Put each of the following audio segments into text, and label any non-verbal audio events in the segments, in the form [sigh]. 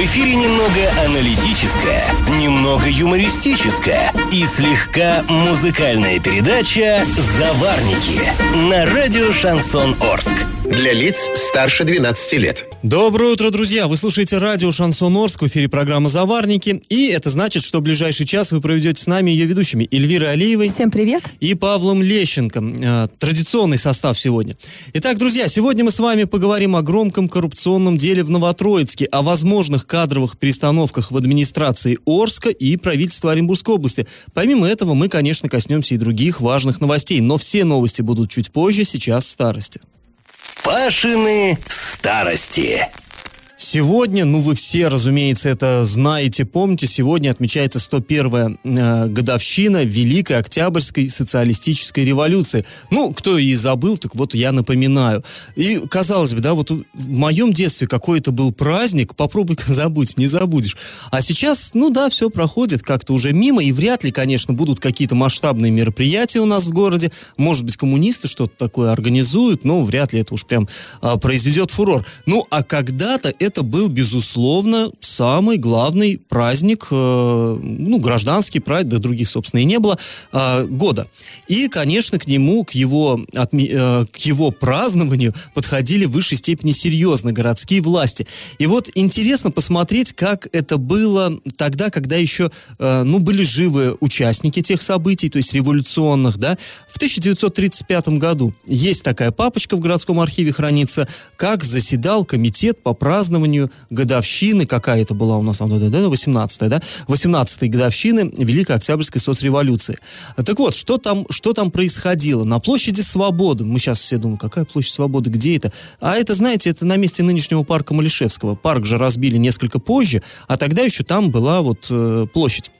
В эфире немного аналитическая, немного юмористическая и слегка музыкальная передача «Заварники» на радио «Шансон Орск». Для лиц старше 12 лет. Доброе утро, друзья! Вы слушаете радио «Шансон Орск» в эфире программы «Заварники». И это значит, что в ближайший час вы проведете с нами ее ведущими Эльвирой Алиевой. Всем привет! И Павлом Лещенко. Э, традиционный состав сегодня. Итак, друзья, сегодня мы с вами поговорим о громком коррупционном деле в Новотроицке, о возможных кадровых перестановках в администрации Орска и правительства Оренбургской области. Помимо этого, мы, конечно, коснемся и других важных новостей, но все новости будут чуть позже, сейчас старости. Пашины старости. Сегодня, ну вы все, разумеется, это знаете, помните, сегодня отмечается 101-я э, годовщина Великой Октябрьской социалистической революции. Ну, кто и забыл, так вот я напоминаю. И, казалось бы, да, вот в моем детстве какой-то был праздник, попробуй-ка [laughs] забудь, не забудешь. А сейчас, ну да, все проходит как-то уже мимо, и вряд ли, конечно, будут какие-то масштабные мероприятия у нас в городе. Может быть, коммунисты что-то такое организуют, но вряд ли это уж прям а, произведет фурор. Ну, а когда-то это это был, безусловно, самый главный праздник, э, ну, гражданский праздник, да других, собственно, и не было, э, года. И, конечно, к нему, к его, э, к его празднованию подходили в высшей степени серьезно городские власти. И вот интересно посмотреть, как это было тогда, когда еще, ну, были живы участники тех событий, то есть революционных, да. В 1935 году есть такая папочка в городском архиве хранится, как заседал комитет по празднованию празднованию годовщины, какая это была у нас, 18-я, да? 18-й годовщины Великой Октябрьской соцреволюции. Так вот, что там, что там происходило? На площади Свободы, мы сейчас все думаем, какая площадь Свободы, где это? А это, знаете, это на месте нынешнего парка Малишевского. Парк же разбили несколько позже, а тогда еще там была вот э, площадь.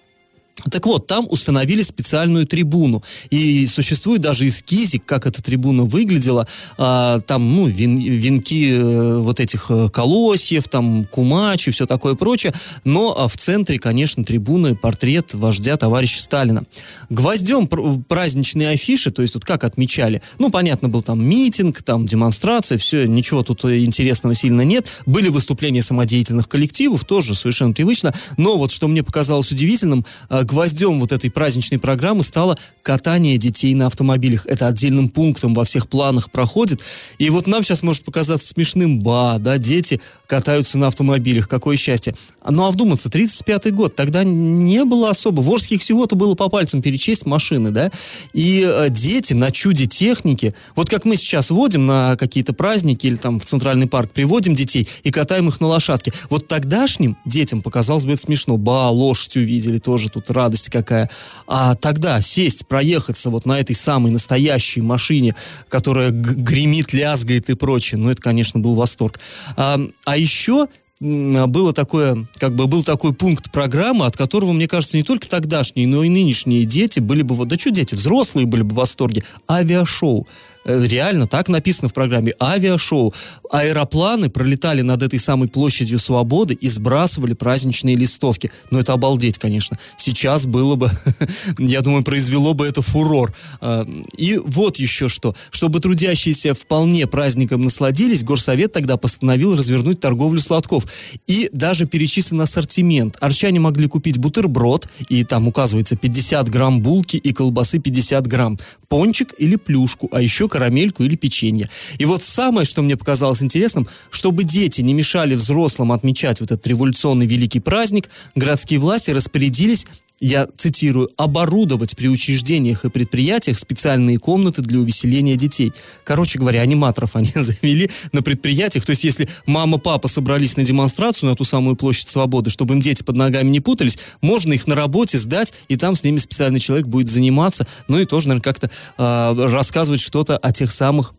Так вот, там установили специальную трибуну. И существует даже эскизик, как эта трибуна выглядела. А, там, ну, вен, венки э, вот этих э, колосьев, там, кумач и все такое прочее. Но а в центре, конечно, трибуны портрет вождя товарища Сталина. Гвоздем пр- праздничные афиши, то есть вот как отмечали. Ну, понятно, был там митинг, там демонстрация, все, ничего тут интересного сильно нет. Были выступления самодеятельных коллективов, тоже совершенно привычно. Но вот что мне показалось удивительным, а, гвоздем вот этой праздничной программы стало катание детей на автомобилях. Это отдельным пунктом во всех планах проходит. И вот нам сейчас может показаться смешным, ба, да, дети катаются на автомобилях, какое счастье. Ну а вдуматься, 35-й год, тогда не было особо. В Орских всего-то было по пальцам перечесть машины, да, и э, дети на чуде техники, вот как мы сейчас водим на какие-то праздники или там в Центральный парк, приводим детей и катаем их на лошадке. Вот тогдашним детям показалось бы это смешно. Ба, лошадь увидели, тоже тут радость какая. А тогда сесть, проехаться вот на этой самой настоящей машине, которая гремит, лязгает и прочее, ну, это, конечно, был восторг. А, а еще было такое, как бы был такой пункт программы, от которого, мне кажется, не только тогдашние, но и нынешние дети были бы, да что дети, взрослые были бы в восторге. Авиашоу. Э, реально так написано в программе. Авиашоу. Аэропланы пролетали над этой самой площадью Свободы и сбрасывали праздничные листовки. Ну, это обалдеть, конечно. Сейчас было бы, [laughs] я думаю, произвело бы это фурор. А, и вот еще что. Чтобы трудящиеся вполне праздником насладились, Горсовет тогда постановил развернуть торговлю сладков. И даже перечислен ассортимент. Арчане могли купить бутерброд, и там указывается 50 грамм булки и колбасы 50 грамм, пончик или плюшку, а еще карамельку или печенье. И вот самое, что мне показалось интересным, чтобы дети не мешали взрослым отмечать вот этот революционный великий праздник, городские власти распорядились я цитирую, оборудовать при учреждениях и предприятиях специальные комнаты для увеселения детей. Короче говоря, аниматоров они [laughs] завели на предприятиях. То есть, если мама, папа собрались на демонстрацию на ту самую площадь свободы, чтобы им дети под ногами не путались, можно их на работе сдать, и там с ними специальный человек будет заниматься, ну и тоже, наверное, как-то э, рассказывать что-то о тех самых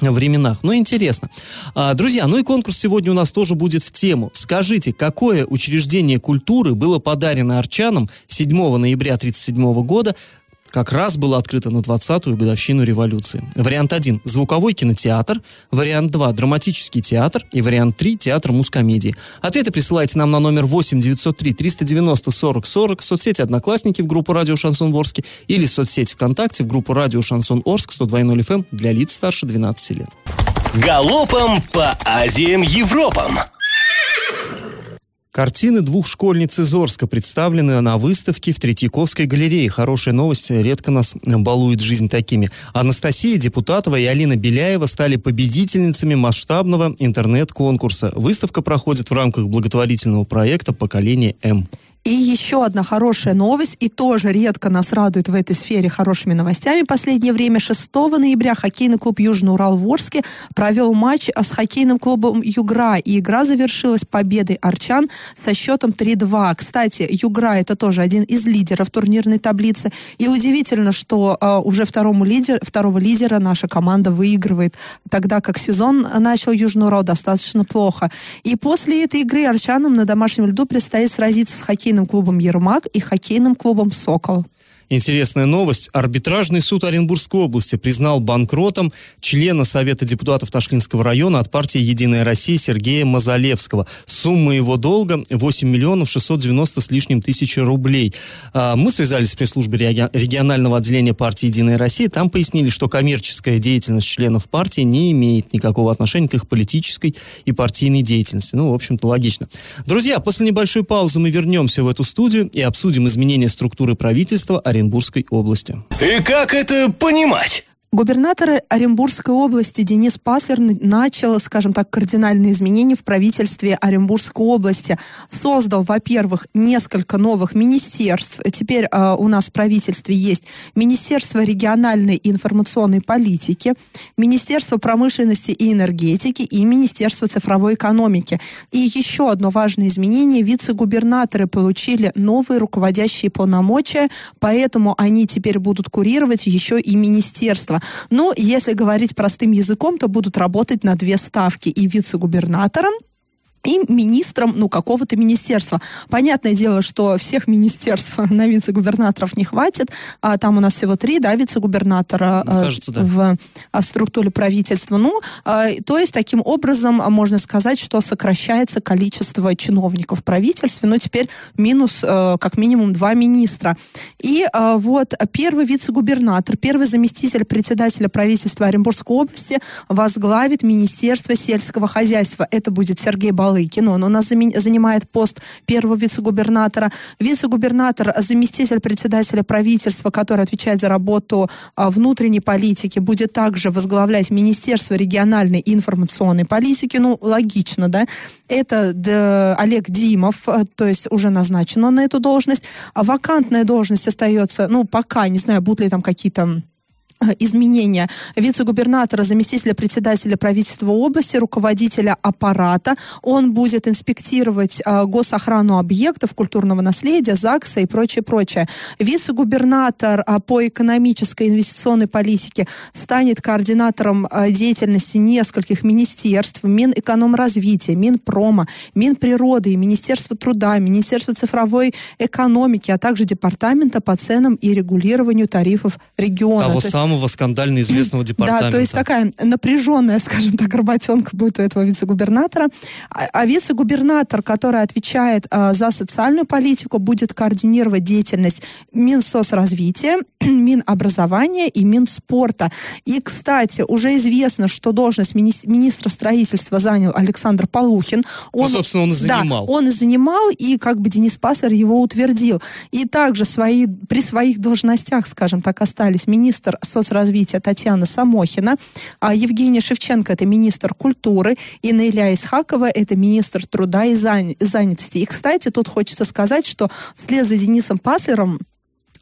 временах. Ну, интересно. А, друзья, ну и конкурс сегодня у нас тоже будет в тему. Скажите, какое учреждение культуры было подарено арчанам 7 ноября 1937 года как раз было открыто на 20-ю годовщину революции. Вариант 1 – звуковой кинотеатр, вариант 2 – драматический театр и вариант 3 – театр мускомедии. Ответы присылайте нам на номер 8 903 390 40 40, соцсети «Одноклассники» в группу «Радио Шансон Орске» или соцсеть ВКонтакте в группу «Радио Шансон Орск» 102.0 FM эм для лиц старше 12 лет. Галопом по Азиям Европам! Картины двух школьниц из Орска представлены на выставке в Третьяковской галерее. Хорошая новость, редко нас балует жизнь такими. Анастасия Депутатова и Алина Беляева стали победительницами масштабного интернет-конкурса. Выставка проходит в рамках благотворительного проекта «Поколение М». И еще одна хорошая новость, и тоже редко нас радует в этой сфере хорошими новостями. Последнее время 6 ноября хоккейный клуб Южный Урал в Орске провел матч с хоккейным клубом Югра. И игра завершилась победой арчан со счетом 3-2. Кстати, Югра это тоже один из лидеров турнирной таблицы. И удивительно, что э, уже второму лидер, второго лидера наша команда выигрывает, тогда как сезон начал Южный Урал достаточно плохо. И после этой игры арчанам на домашнем льду предстоит сразиться с хоккейным хоккейным клубом «Ермак» и хоккейным клубом «Сокол». Интересная новость. Арбитражный суд Оренбургской области признал банкротом члена Совета депутатов Ташкентского района от партии «Единая Россия» Сергея Мазалевского. Сумма его долга 8 миллионов 690 с лишним тысячи рублей. А, мы связались с пресс-службой регионального отделения партии «Единая Россия». Там пояснили, что коммерческая деятельность членов партии не имеет никакого отношения к их политической и партийной деятельности. Ну, в общем-то, логично. Друзья, после небольшой паузы мы вернемся в эту студию и обсудим изменения структуры правительства, Оренбургской области. И как это понимать? Губернатор Оренбургской области Денис Пассер начал, скажем так, кардинальные изменения в правительстве Оренбургской области. Создал, во-первых, несколько новых министерств. Теперь э, у нас в правительстве есть Министерство региональной и информационной политики, Министерство промышленности и энергетики и Министерство цифровой экономики. И еще одно важное изменение. Вице-губернаторы получили новые руководящие полномочия, поэтому они теперь будут курировать еще и министерство. Но если говорить простым языком, то будут работать на две ставки. И вице-губернатором, и министром, ну, какого-то министерства. Понятное дело, что всех министерств [laughs] на вице-губернаторов не хватит. А там у нас всего три, да, вице-губернатора ну, кажется, да. в, в структуре правительства. Ну, а, то есть, таким образом, можно сказать, что сокращается количество чиновников в правительстве, но теперь минус э, как минимум два министра. И э, вот первый вице-губернатор, первый заместитель председателя правительства Оренбургской области возглавит Министерство сельского хозяйства. Это будет Сергей Балыкин Балыкин, он у нас занимает пост первого вице-губернатора. Вице-губернатор, заместитель председателя правительства, который отвечает за работу а, внутренней политики, будет также возглавлять Министерство региональной и информационной политики. Ну, логично, да? Это Олег Димов, э, то есть уже назначен он на эту должность. А вакантная должность остается, ну, пока, не знаю, будут ли там какие-то изменения вице-губернатора, заместителя председателя правительства области, руководителя аппарата. Он будет инспектировать э, госохрану объектов культурного наследия, ЗАГСа и прочее, прочее. Вице-губернатор э, по экономической инвестиционной политике станет координатором э, деятельности нескольких министерств, Минэкономразвития, Минпрома, Минприроды, Министерства труда, Министерства цифровой экономики, а также Департамента по ценам и регулированию тарифов региона. Того самого скандально известного департамента. Да, то есть такая напряженная, скажем так, работенка будет у этого вице-губернатора. А, а вице-губернатор, который отвечает а, за социальную политику, будет координировать деятельность Минсоцразвития, [clears throat] Минобразования и Минспорта. И, кстати, уже известно, что должность мини- министра строительства занял Александр Полухин. Ну, он, ну, собственно, он и занимал. Да, он и занимал, и как бы Денис Пассер его утвердил. И также свои, при своих должностях, скажем так, остались министр соцразвития Татьяна Самохина, а Евгения Шевченко – это министр культуры, и Наиля Исхакова – это министр труда и занятости. И, кстати, тут хочется сказать, что вслед за Денисом Пассером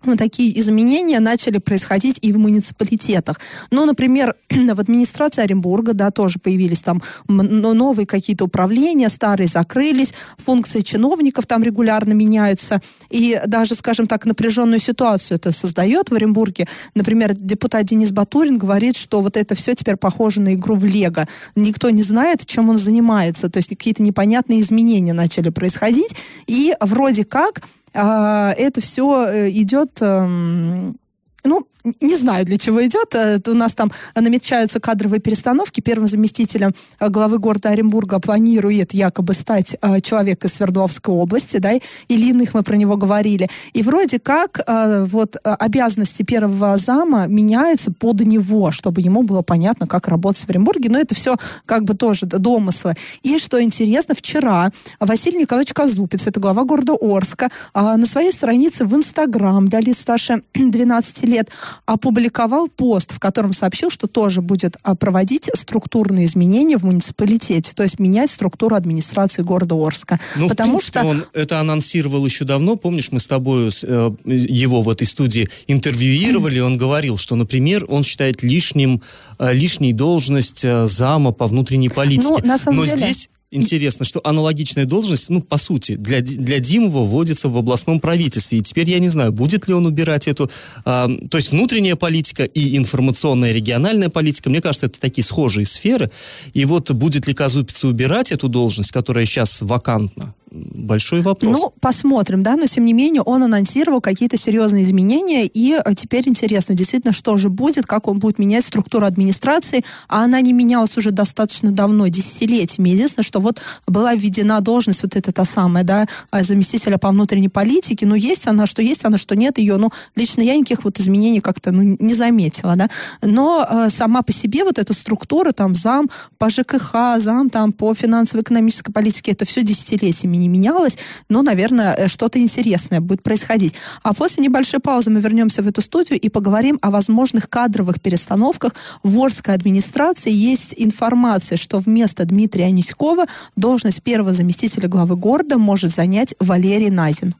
вот такие изменения начали происходить и в муниципалитетах. Ну, например, [clears throat] в администрации Оренбурга, да, тоже появились там новые какие-то управления, старые закрылись, функции чиновников там регулярно меняются. И даже, скажем так, напряженную ситуацию это создает в Оренбурге. Например, депутат Денис Батурин говорит, что вот это все теперь похоже на игру в Лего. Никто не знает, чем он занимается. То есть какие-то непонятные изменения начали происходить. И вроде как это все э, идет эм, ну, не знаю, для чего идет. Э, у нас там намечаются кадровые перестановки. Первым заместителем э, главы города Оренбурга планирует якобы стать э, человек из Свердловской области, да, или иных мы про него говорили. И вроде как вот обязанности первого зама меняются под него, чтобы ему было понятно, как работать в Оренбурге. Но это все как бы тоже домыслы. И что интересно, вчера Василий Николаевич Казупец, это глава города Орска, на своей странице в Инстаграм для лиц старше 12 лет опубликовал пост, в котором сообщил, что тоже будет а, проводить структурные изменения в муниципалитете, то есть менять структуру администрации города Орска. Ну, потому принципе, что он это анонсировал еще давно. Помнишь, мы с тобой э, его в этой студии интервьюировали, он говорил, что, например, он считает лишним э, лишней должность э, зама по внутренней политике. Ну, на самом Но деле... здесь интересно, что аналогичная должность, ну, по сути, для, для Димова вводится в областном правительстве. И теперь я не знаю, будет ли он убирать эту... Э, то есть внутренняя политика и информационная региональная политика, мне кажется, это такие схожие сферы. И вот будет ли Казупица убирать эту должность, которая сейчас вакантна? Большой вопрос. Ну, посмотрим, да, но тем не менее он анонсировал какие-то серьезные изменения, и э, теперь интересно, действительно, что же будет, как он будет менять структуру администрации, а она не менялась уже достаточно давно, десятилетиями. Единственное, что вот была введена должность, вот эта та самая, да, а, заместителя по внутренней политике, ну, есть она, что есть она, что нет ее, ну, лично я никаких вот изменений как-то, ну, не заметила, да, но э, сама по себе вот эта структура, там, зам по ЖКХ, зам там по финансово-экономической политике, это все десятилетиями не менялось, но, наверное, э, что-то интересное будет происходить. А после небольшой паузы мы вернемся в эту студию и поговорим о возможных кадровых перестановках в Орской администрации. Есть информация, что вместо Дмитрия Аниськова должность первого заместителя главы города может занять Валерий Назин.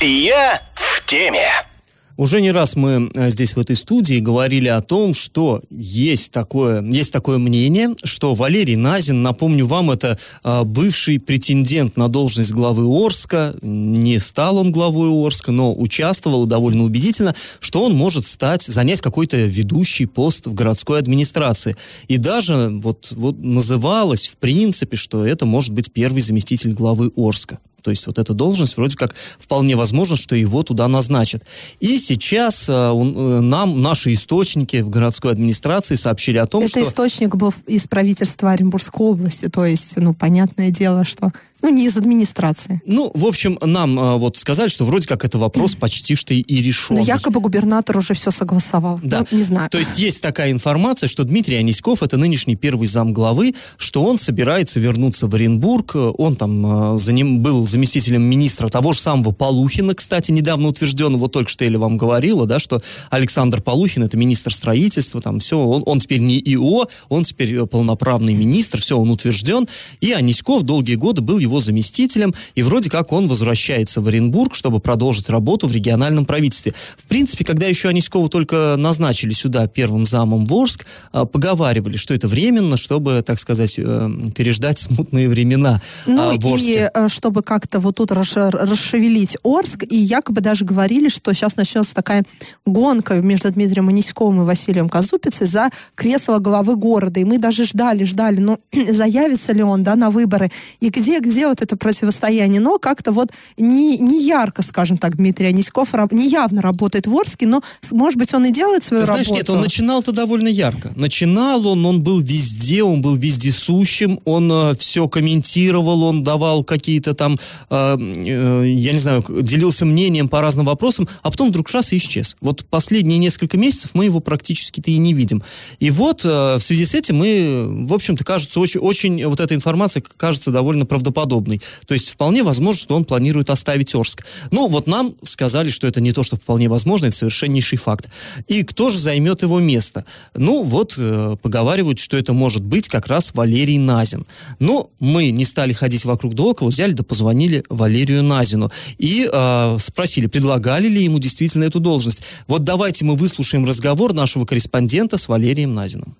Я в теме. Уже не раз мы э, здесь в этой студии говорили о том, что есть такое, есть такое мнение, что Валерий Назин, напомню вам, это э, бывший претендент на должность главы Орска, не стал он главой Орска, но участвовал довольно убедительно, что он может стать, занять какой-то ведущий пост в городской администрации. И даже вот, вот называлось в принципе, что это может быть первый заместитель главы Орска. То есть вот эта должность вроде как вполне возможно, что его туда назначат. И сейчас э, э, нам наши источники в городской администрации сообщили о том, Это что... Это источник был из правительства Оренбургской области, то есть, ну, понятное дело, что ну, не из администрации. Ну, в общем, нам а, вот сказали, что вроде как это вопрос почти что и, решен. Но якобы губернатор уже все согласовал. Да. Ну, не знаю. То есть есть такая информация, что Дмитрий Аниськов, это нынешний первый зам главы, что он собирается вернуться в Оренбург. Он там а, за ним был заместителем министра того же самого Полухина, кстати, недавно утвержден, вот только что Эля вам говорила, да, что Александр Полухин, это министр строительства, там все, он, он теперь не ИО, он теперь э, полноправный министр, все, он утвержден. И Аниськов долгие годы был его его заместителем, и вроде как он возвращается в Оренбург, чтобы продолжить работу в региональном правительстве. В принципе, когда еще Аниськова только назначили сюда первым замом в Орск, а, поговаривали, что это временно, чтобы, так сказать, э, переждать смутные времена ну, а, в Орске. и э, чтобы как-то вот тут расшевелить Орск, и якобы даже говорили, что сейчас начнется такая гонка между Дмитрием Аниськовым и Василием Казупицей за кресло главы города. И мы даже ждали, ждали, ну, [clears throat] заявится ли он, да, на выборы. И где, где вот это противостояние, но как-то вот не, не ярко, скажем так, Дмитрий Аниськов не явно работает в Орске, но, может быть, он и делает свою Ты знаешь, работу. нет, он начинал-то довольно ярко. Начинал он, он был везде, он был вездесущим, он э, все комментировал, он давал какие-то там, э, э, я не знаю, делился мнением по разным вопросам, а потом вдруг раз и исчез. Вот последние несколько месяцев мы его практически-то и не видим. И вот э, в связи с этим мы, в общем-то, кажется, очень, очень, вот эта информация кажется довольно правдоподобной подобный. То есть вполне возможно, что он планирует оставить Орск. Ну, вот нам сказали, что это не то, что вполне возможно, это совершеннейший факт. И кто же займет его место? Ну, вот э, поговаривают, что это может быть как раз Валерий Назин. Но мы не стали ходить вокруг да около, взяли да позвонили Валерию Назину и э, спросили, предлагали ли ему действительно эту должность. Вот давайте мы выслушаем разговор нашего корреспондента с Валерием Назиным.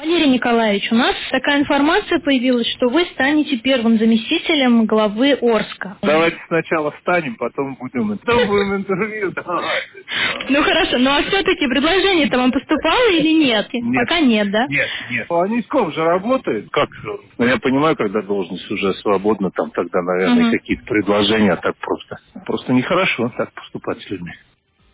Валерий Николаевич, у нас такая информация появилась, что вы станете первым заместителем главы Орска. Давайте сначала встанем, потом будем, [laughs] потом будем интервью давать. Ну хорошо, ну а все-таки предложение-то вам поступало или нет? нет? Пока нет, да? Нет, нет. Анисков же работает. Как же? Ну, я понимаю, когда должность уже свободна, там тогда, наверное, угу. какие-то предложения, а так просто. Просто нехорошо так поступать с людьми.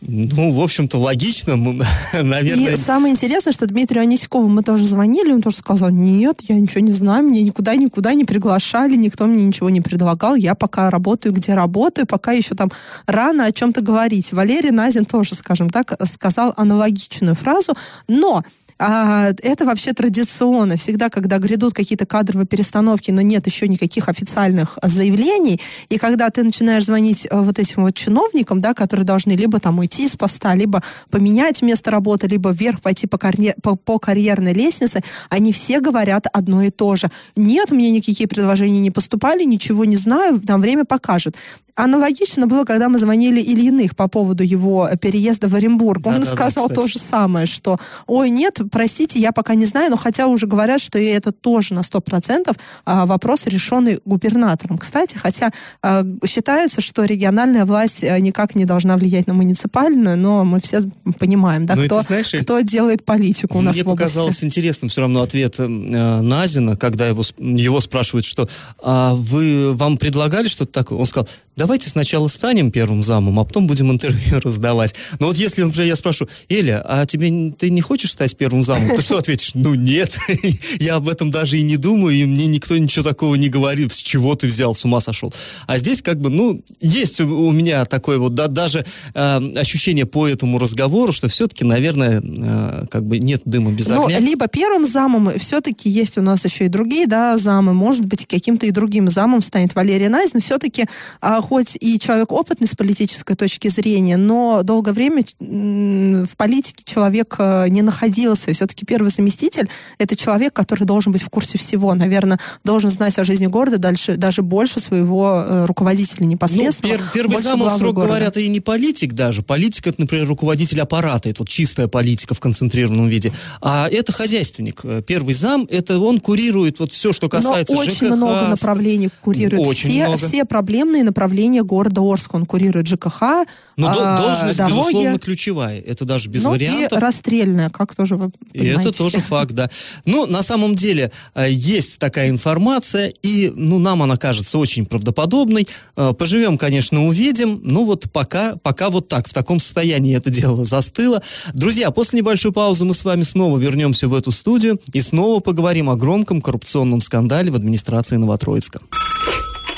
Ну, в общем-то, логично, [laughs] наверное. И самое интересное, что Дмитрию Анисикову мы тоже звонили, он тоже сказал, нет, я ничего не знаю, меня никуда-никуда не приглашали, никто мне ничего не предлагал, я пока работаю, где работаю, пока еще там рано о чем-то говорить. Валерий Назин тоже, скажем так, сказал аналогичную фразу, но а, это вообще традиционно. Всегда, когда грядут какие-то кадровые перестановки, но нет еще никаких официальных заявлений, и когда ты начинаешь звонить э, вот этим вот чиновникам, да, которые должны либо там уйти с поста, либо поменять место работы, либо вверх пойти по, карьер, по, по карьерной лестнице, они все говорят одно и то же. Нет, мне никакие предложения не поступали, ничего не знаю, нам время покажет. Аналогично было, когда мы звонили Ильиных по поводу его переезда в Оренбург. Он да, сказал да, то же самое, что, ой, нет, простите, я пока не знаю, но хотя уже говорят, что и это тоже на 100% а, вопрос, решенный губернатором. Кстати, хотя а, считается, что региональная власть а, никак не должна влиять на муниципальную, но мы все понимаем, да, ну, кто, знаешь, кто делает политику у нас Мне в области. показалось интересным все равно ответ э, Назина, когда его, его спрашивают, что а вы, вам предлагали что-то такое? Он сказал, давайте сначала станем первым замом, а потом будем интервью [laughs] раздавать. Но вот если, например, я спрашиваю, Эля, а тебе ты не хочешь стать первым замом? Ты что ответишь? Ну нет, [laughs] я об этом даже и не думаю, и мне никто ничего такого не говорит. С чего ты взял, с ума сошел? А здесь как бы, ну, есть у меня такое вот, да, даже э, ощущение по этому разговору, что все-таки, наверное, э, как бы нет дыма без ну, огня. Ну, либо первым замом, все-таки есть у нас еще и другие, да, замы, может быть, каким-то и другим замом станет Валерия Найз, но все-таки э, хоть и человек опытный с политической точки зрения, но долгое время в политике человек э, не находился. Все-таки первый заместитель — это человек, который должен быть в курсе всего. Наверное, должен знать о жизни города дальше, даже больше своего э, руководителя непосредственно. Ну, пер, первый зам, строго говоря, это и не политик даже. Политик — это, например, руководитель аппарата. Это вот чистая политика в концентрированном виде. А это хозяйственник. Первый зам — это он курирует вот все, что касается Но очень ЖКХ. много направлений курирует. Очень все, много. все проблемные направления города Орск. Он курирует ЖКХ, Но а, должность, дороги. безусловно, ключевая. Это даже без ну, вариантов. и расстрельная, как тоже вы И это тоже все. факт, да. Ну, на самом деле, э, есть такая информация, и, ну, нам она кажется очень правдоподобной. Э, поживем, конечно, увидим. Ну, вот пока, пока вот так, в таком состоянии это дело застыло. Друзья, после небольшой паузы мы с вами снова вернемся в эту студию и снова поговорим о громком коррупционном скандале в администрации Новотроицка.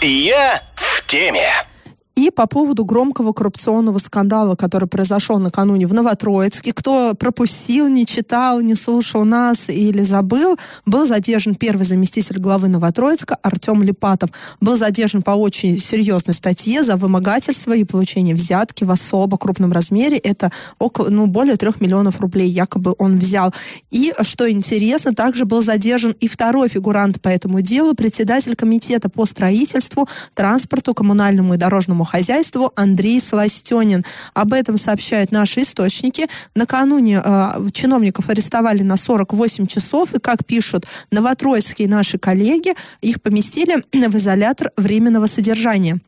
Я в теме. И по поводу громкого коррупционного скандала, который произошел накануне в Новотроицке, кто пропустил, не читал, не слушал нас или забыл, был задержан первый заместитель главы Новотроицка Артем Липатов. Был задержан по очень серьезной статье за вымогательство и получение взятки в особо крупном размере. Это около, ну, более трех миллионов рублей якобы он взял. И, что интересно, также был задержан и второй фигурант по этому делу, председатель комитета по строительству, транспорту, коммунальному и дорожному хозяйству Андрей Сластенин. Об этом сообщают наши источники. Накануне э, чиновников арестовали на 48 часов, и, как пишут новотроицкие наши коллеги, их поместили [clears throat] в изолятор временного содержания.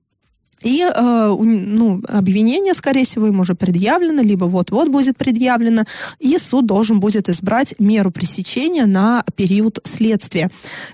И э, ну, обвинение, скорее всего, им уже предъявлено, либо вот-вот будет предъявлено, и суд должен будет избрать меру пресечения на период следствия.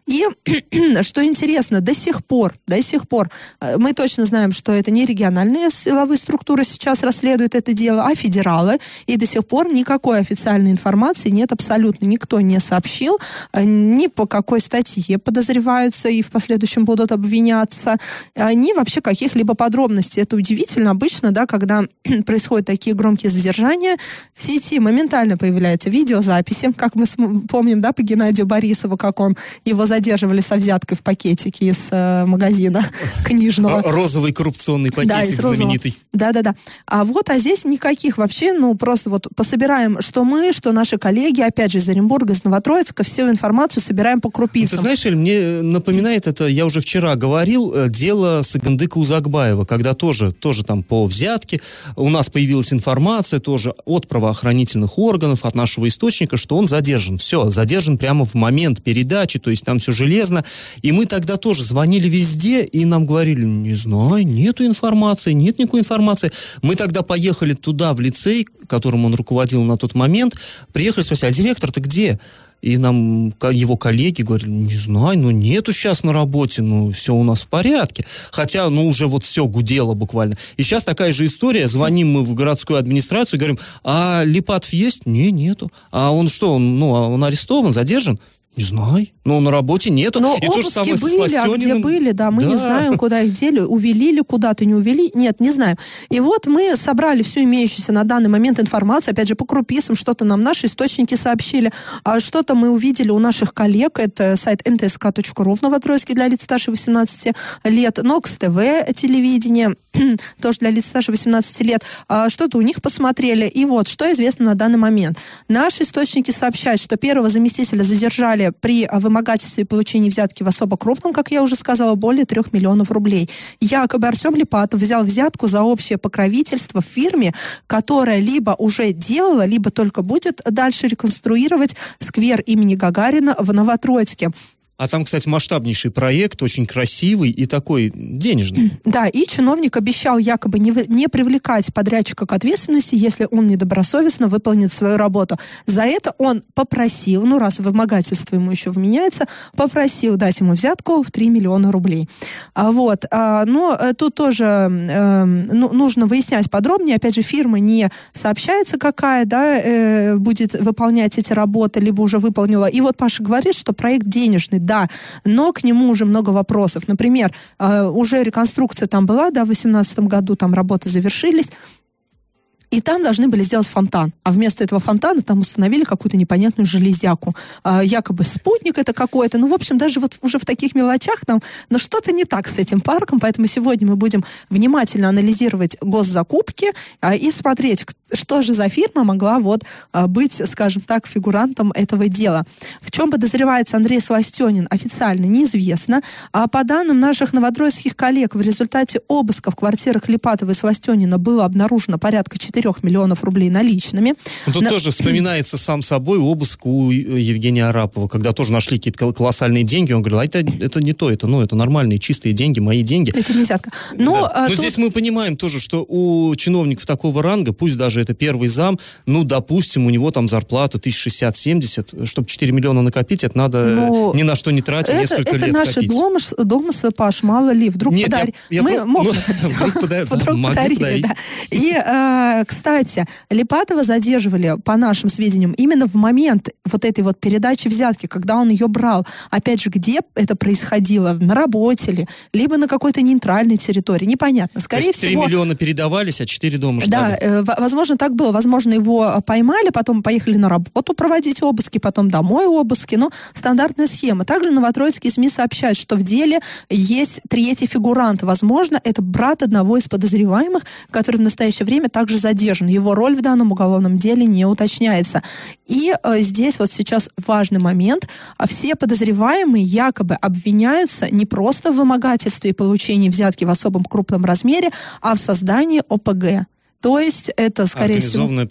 И [clears throat] что интересно, до сих пор, до сих пор, э, мы точно знаем, что это не региональные силовые структуры сейчас расследуют это дело, а федералы, и до сих пор никакой официальной информации нет абсолютно, никто не сообщил, э, ни по какой статье подозреваются и в последующем будут обвиняться, ни вообще каких-либо подробности. Это удивительно. Обычно, да, когда [clears throat] происходят такие громкие задержания, в сети моментально появляются видеозаписи, как мы помним, да, по Геннадию Борисову, как он его задерживали со взяткой в пакетике из э, магазина [laughs] книжного. Розовый коррупционный пакетик да, знаменитый. Да-да-да. А вот, а здесь никаких вообще, ну, просто вот пособираем, что мы, что наши коллеги, опять же, из Оренбурга, из Новотроицка, всю информацию собираем по крупицам. Ну, ты знаешь, Эль, мне напоминает это, я уже вчера говорил, э, дело Сагандыка Узакбая Николаева, когда тоже, тоже там по взятке у нас появилась информация тоже от правоохранительных органов, от нашего источника, что он задержан. Все, задержан прямо в момент передачи, то есть там все железно. И мы тогда тоже звонили везде, и нам говорили, не знаю, нету информации, нет никакой информации. Мы тогда поехали туда, в лицей, которым он руководил на тот момент, приехали, спросили, а директор-то где? И нам его коллеги говорили, не знаю, ну нету сейчас на работе, ну все у нас в порядке. Хотя, ну уже вот все гудело буквально. И сейчас такая же история, звоним мы в городскую администрацию, говорим, а Липатов есть? Не, нету. А он что, он, ну, а он арестован, задержан? Не знаю. Но на работе нету. Но И то же обыски самое со были, а где были, да, мы не Да. знаем, куда их дели, увели ли куда-то, не увели, нет, не знаем. И вот мы собрали всю имеющуюся на данный момент информацию, опять же, по крупицам, что-то нам наши источники сообщили, а что-то мы увидели у наших коллег, это сайт ntsk.ru в Новотроицке для лиц старше 18 лет, НОКС ТВ телевидение, [clears throat] тоже для лиц старше 18 лет, А, что-то у них посмотрели, и вот, что известно на данный момент. Наши источники сообщают, что первого заместителя задержали при а, вымогательстве и получении взятки в особо крупном, как я уже сказала, более трех миллионов рублей. Якобы Артем Липатов взял взятку за общее покровительство в фирме, которая либо уже делала, либо только будет дальше реконструировать сквер имени Гагарина в Новотроицке. А там, кстати, масштабнейший проект, очень красивый и такой денежный. Да, и чиновник обещал якобы не, не привлекать подрядчика к ответственности, если он недобросовестно выполнит свою работу. За это он попросил, ну раз вымогательство ему еще вменяется, попросил дать ему взятку в 3 миллиона рублей. А вот, а, но э, тут тоже э, ну, нужно выяснять подробнее. Опять же, фирма не сообщается, какая да, э, будет выполнять эти работы, либо уже выполнила. И вот Паша говорит, что проект денежный, да, но к нему уже много вопросов. Например, э, уже реконструкция там была, да, в 2018 году там работы завершились, и там должны были сделать фонтан. А вместо этого фонтана там установили какую-то непонятную железяку. А, якобы спутник это какой-то. Ну, в общем, даже вот уже в таких мелочах там, но что-то не так с этим парком. Поэтому сегодня мы будем внимательно анализировать госзакупки а, и смотреть, что же за фирма могла вот а, быть, скажем так, фигурантом этого дела. В чем подозревается Андрей Сластенин, официально неизвестно. А по данным наших новодроицких коллег, в результате обыска в квартирах Липатова и Сластенина было обнаружено порядка 4 миллионов рублей наличными. Ну, Тут На- тоже вспоминается сам собой обыск у э, Евгения Арапова, когда тоже нашли какие-то кол- колоссальные деньги. Он говорил, а это, это не то, это, ну, это нормальные чистые деньги, мои деньги. Это не взятка. Но, Да. а, Но тут- здесь мы понимаем тоже, что у чиновников такого ранга, пусть даже это первый зам, ну, допустим, у него там зарплата 1060-70, чтобы 4 миллиона накопить, это надо Ну, ни на что не тратить, это, несколько это лет наши копить. домыш, домыслы, Паш, мало ли, вдруг Нет, я- я Мы про- ну, написать. вдруг подар- да, Вдруг могли подарили, да. И, э, кстати, Липатова задерживали, по нашим сведениям, именно в момент вот этой вот передачи взятки, когда он ее брал. Опять же, где это происходило? На работе ли? Либо на какой-то нейтральной территории? Непонятно. То Скорее есть 3 всего... миллиона передавались, а 4 дома Да, ждали. э, в- возможно, так было. Возможно, его э, поймали, потом поехали на работу проводить обыски, потом домой обыски. Ну, стандартная схема. Также новотроицкие СМИ сообщают, что в деле есть третий фигурант. Возможно, это брат одного из подозреваемых, который в настоящее время также задержан. Его роль в данном уголовном деле не уточняется. И э, здесь вот сейчас важный момент. А Все подозреваемые якобы обвиняются не просто в вымогательстве и получении взятки в особом крупном размере, а в создании ОПГ. То есть это, скорее всего... Преступная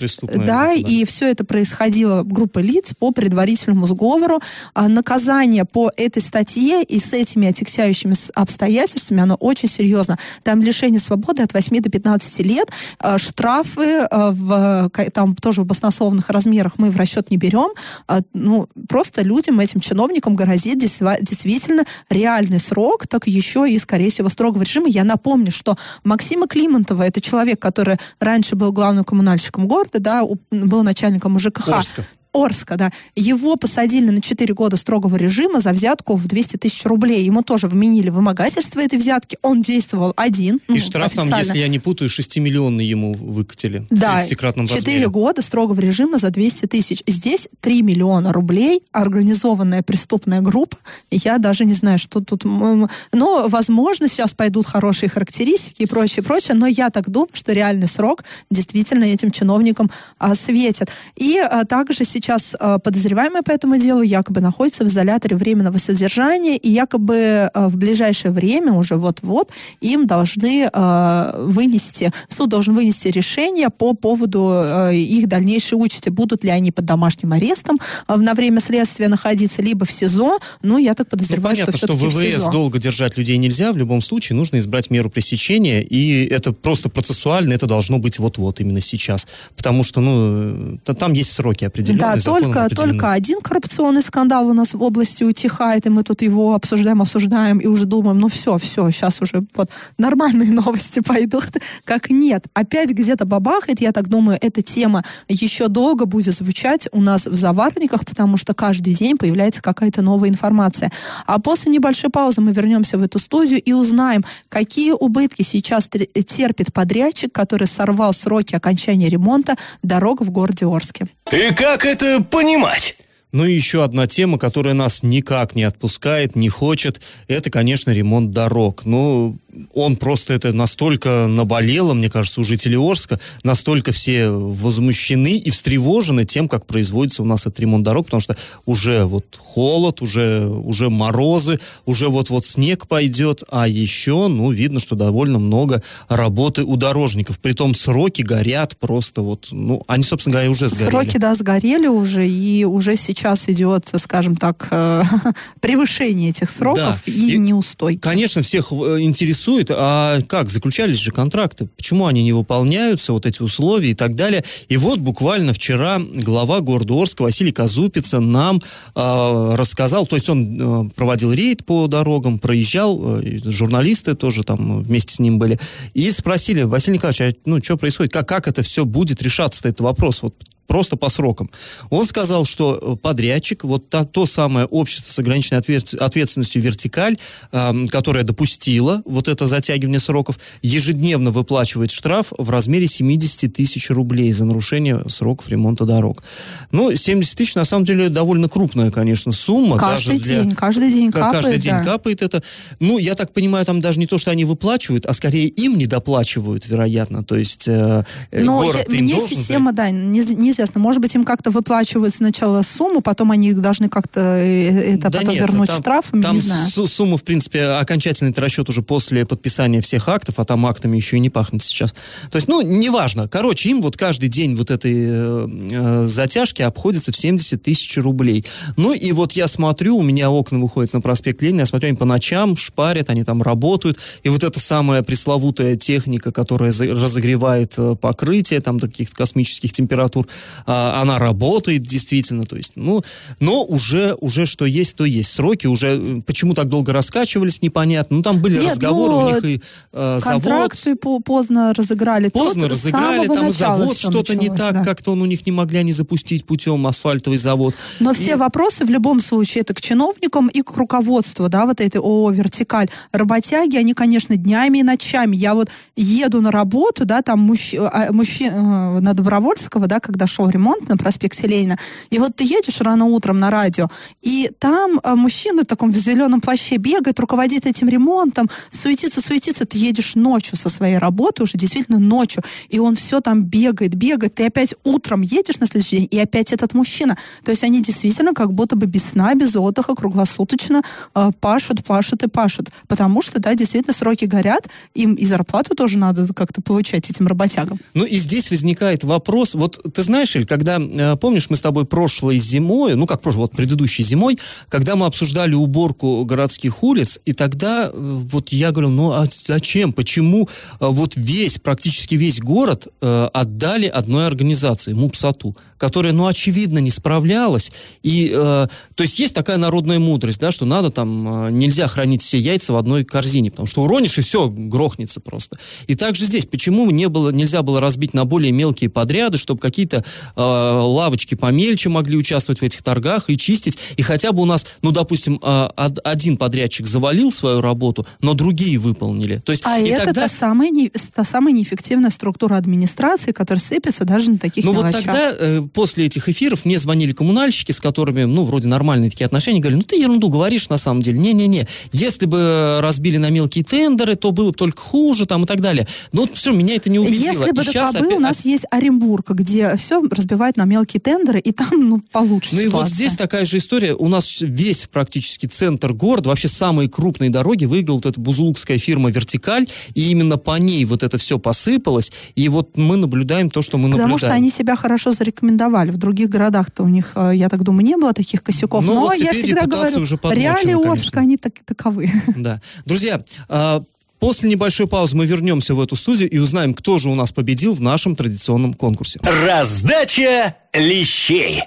Да, да. и все это происходило группой лиц по предварительному сговору. А наказание по этой статье и с этими отягчающими обстоятельствами, оно очень серьезно. Там лишение свободы от 8 до 15 лет, а, штрафы а, в, там тоже в баснословных размерах мы в расчет не берем. А, Ну, просто людям, этим чиновникам грозит действительно реальный срок, так еще и, скорее всего, строгого режима. Я напомню, что Максима Климонтова, это человек, который раньше был главным коммунальщиком города, да, был начальником ЖКХ. Орска. Орска, да. Его посадили на 4 года строгого режима за взятку в 200 тысяч рублей. Ему тоже вменили вымогательство этой взятки. Он действовал один. И ну, штраф там, официально. если я не путаю, 6-миллионный ему выкатили. Да, в 30-кратном 4 размере. года строгого режима за 200 тысяч. Здесь 3 миллиона рублей, организованная преступная группа. Я даже не знаю, что тут... Но, возможно, сейчас пойдут хорошие характеристики и прочее, прочее, но я так думаю, что реальный срок действительно этим чиновникам а, светит. И а, также сейчас а, подозреваемый по этому делу якобы находится в изоляторе временного содержания, и якобы а, в ближайшее время, уже вот-вот, им должны а, вынести, суд должен вынести решение по поводу их дальнейшей участи. Будут ли они под домашним арестом на время следствия находиться, либо в СИЗО. Ну, я так Ну, подозреваю, понятно, что что, все-таки в ВВС СИЗО. долго держать людей нельзя. В любом случае нужно избрать меру пресечения. И это просто процессуально, это должно быть вот-вот именно сейчас. Потому что, ну, э, та- там есть сроки определенные. Да, законы только, только один коррупционный скандал у нас в области утихает, и мы тут его обсуждаем, обсуждаем, и уже думаем, ну все, все, сейчас уже вот нормальные [laughs] новости пойдут. Как нет, опять где-то бабахает, я так думаю, эта тема еще долго будет звучать у нас в заварниках, потому что каждый день появляется какая-то новая информация. А после небольшой паузы мы вернемся в эту студию и узнаем, какие убытки сейчас терпит подрядчик, который сорвал сроки окончания ремонта дорог в городе Орске. И как это понимать? Ну и еще одна тема, которая нас никак не отпускает, не хочет, это, конечно, ремонт дорог. Ну, он просто это настолько наболело, мне кажется, у жителей Орска, настолько все возмущены и встревожены тем, как производится у нас этот ремонт дорог, потому что уже вот холод, уже, уже морозы, уже вот-вот снег пойдет, а еще, ну, видно, что довольно много работы у дорожников. Притом сроки горят просто вот, ну, они, собственно говоря, уже сгорели. Сроки, да, сгорели уже, и уже сейчас идет, скажем так, э, [laughs] превышение этих сроков Да. и, И- неустой. Конечно, всех э, интересует, а как, заключались же контракты, почему они не выполняются, вот эти условия и так далее. И вот буквально вчера глава города Орска Василий Казупица нам э, рассказал, то есть он э, проводил рейд по дорогам, проезжал, э, журналисты тоже там вместе с ним были, и спросили, Василий Николаевич, а, ну, что происходит, как, как это все будет решаться, этот вопрос, вот просто по срокам. Он сказал, что э, подрядчик, вот та- то самое общество с ограниченной ответ- ответственностью «Вертикаль», эм, которое допустило вот это затягивание сроков, ежедневно выплачивает штраф в размере 70 тысяч рублей за нарушение сроков ремонта дорог. Ну, 70 тысяч, на самом деле, довольно крупная, конечно, сумма. Каждый даже для- день, каждый день Ка- капает. Каждый день да. капает это. Ну, я так понимаю, там даже не то, что они выплачивают, а скорее им не доплачивают, вероятно. То есть э, э, Но город я- им мне должен система, да, не- неизвестно. Может быть, им как-то выплачивают сначала сумму, потом они должны как-то э, это Да потом нет, вернуть там- штрафами, Там не знаю. су- сумма, в принципе, окончательный расчет уже после подписания всех актов, а там актами еще и не пахнет сейчас. То есть, ну, неважно. Короче, им вот каждый день вот этой э, э, затяжки обходится в 70 тысяч рублей. Ну, и вот я смотрю, у меня окна выходят на проспект Ленина, я смотрю, они по ночам шпарят, они там работают, и вот эта самая пресловутая техника, которая разогревает э, покрытие там до каких-то космических температур, а, она работает действительно, то есть, ну, но уже, уже что есть, то есть. Сроки уже, э, почему так долго раскачивались, непонятно. Ну, там были Нет, разговоры, ну, у них и э, завод... Контракты по- поздно разыграли. Поздно Тут с разыграли, там завод что-то не так, да. как-то он у них не могли они запустить путем асфальтовый завод. Но И- все вопросы в любом случае это к чиновникам и к руководству, да, вот этой ООО «Вертикаль». Работяги, они, конечно, днями и ночами. Я вот еду на работу, да, там мужч... а, мужчи- э, на Добровольского, да, когда шел ремонт на проспекте Ленина, и вот ты едешь рано утром на радио, и там э, мужчина в таком в зеленом плаще бегает, руководит этим ремонтом, суетится, суетится, ты едешь ночью со своей работы, уже действительно ночью, и он все там бегает, бегает, ты опять утром едешь на следующий день, и опять этот мужчина. То есть они действительно как будто бы без сна, без отдыха, круглосуточно э, пашут, пашут и пашут. Потому что, да, действительно сроки горят, им и зарплату тоже надо как-то получать этим работягам. Ну и здесь возникает вопрос, вот ты знаешь, Иль, когда, э, помнишь, мы с тобой прошлой зимой, ну как прошлой, вот предыдущей зимой, когда мы обсуждали уборку городских улиц, и тогда э, вот я говорю, ну а зачем, почему э, вот весь, практически весь город отдали одной организации, МУПСАТУ, которая, ну очевидно, не справлялась, и, то есть есть такая народная мудрость, да, что надо там, нельзя хранить все яйца в одной корзине, потому что уронишь, и все, грохнется просто. И также здесь, почему не было, нельзя было разбить на более мелкие подряды, чтобы какие-то э, лавочки помельче могли участвовать в этих торгах и чистить, и хотя бы у нас, ну, допустим, э, од- один подрядчик завалил свою работу, но другие выполнили. То есть, А и это тогда... та, самая не- та самая неэффективная структура администрации, которая сыпется даже на таких Ну вот мелочах. тогда, э, после этих эфиров, мне звонили коммунальщики, с которыми, ну, вроде нормальные такие отношения, говорили, ну, ты ерунду говоришь на самом деле, не-не-не, если бы разбили на мелкие тендеры, то было бы только хуже, там, и так далее. Но вот все, меня это не убедило. Если бы И ДКБ, опять- у нас есть Оренбург, где все разбивают на мелкие тендеры, и там, ну, получше Ну и вот ситуация. здесь такая же история. У нас весь практически центр города, вообще самые крупные дороги выиграла вот эта бузулукская фирма «Вертикаль», и именно по ней вот это все посыпалось, и вот мы наблюдаем то, что мы Потому наблюдаем. что они себя хорошо зарекомендовали. В других городах-то у них, э, я так думаю, не было таких косяков. Ну, Но вот я всегда говорю, уже реалии. Орска, они так, таковы. Да. Друзья, а, после небольшой паузы мы вернемся в эту студию и узнаем, кто же у нас победил в нашем традиционном конкурсе. Раздача лещей.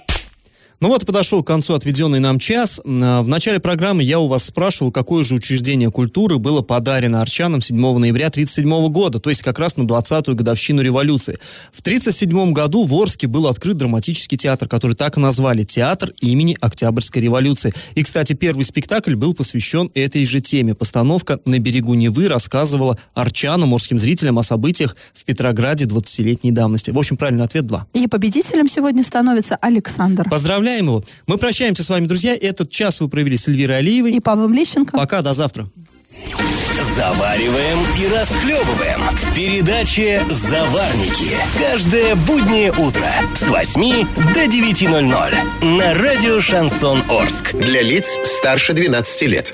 Ну вот, подошел к концу отведенный нам час. В начале программы я у вас спрашивал, какое же учреждение культуры было подарено арчанам 7 ноября 1937 года, то есть как раз на 20-ю годовщину революции. В 1937 году в Орске был открыт драматический театр, который так и назвали «Театр имени Октябрьской революции». И, кстати, первый спектакль был посвящен этой же теме. Постановка «На берегу Невы» рассказывала арчанам, морским зрителям о событиях в Петрограде 20-летней давности. В общем, правильный ответ 2. И победителем сегодня становится Александр. Поздравляем его. Мы прощаемся с вами, друзья. Этот час вы провели с Эльвирой Алиевой. И Павлом Лещенко. Пока, до завтра. Завариваем и расхлебываем в передаче «Заварники». Каждое буднее утро с 8 до 9.00 на радио «Шансон Орск». Для лиц старше 12 лет.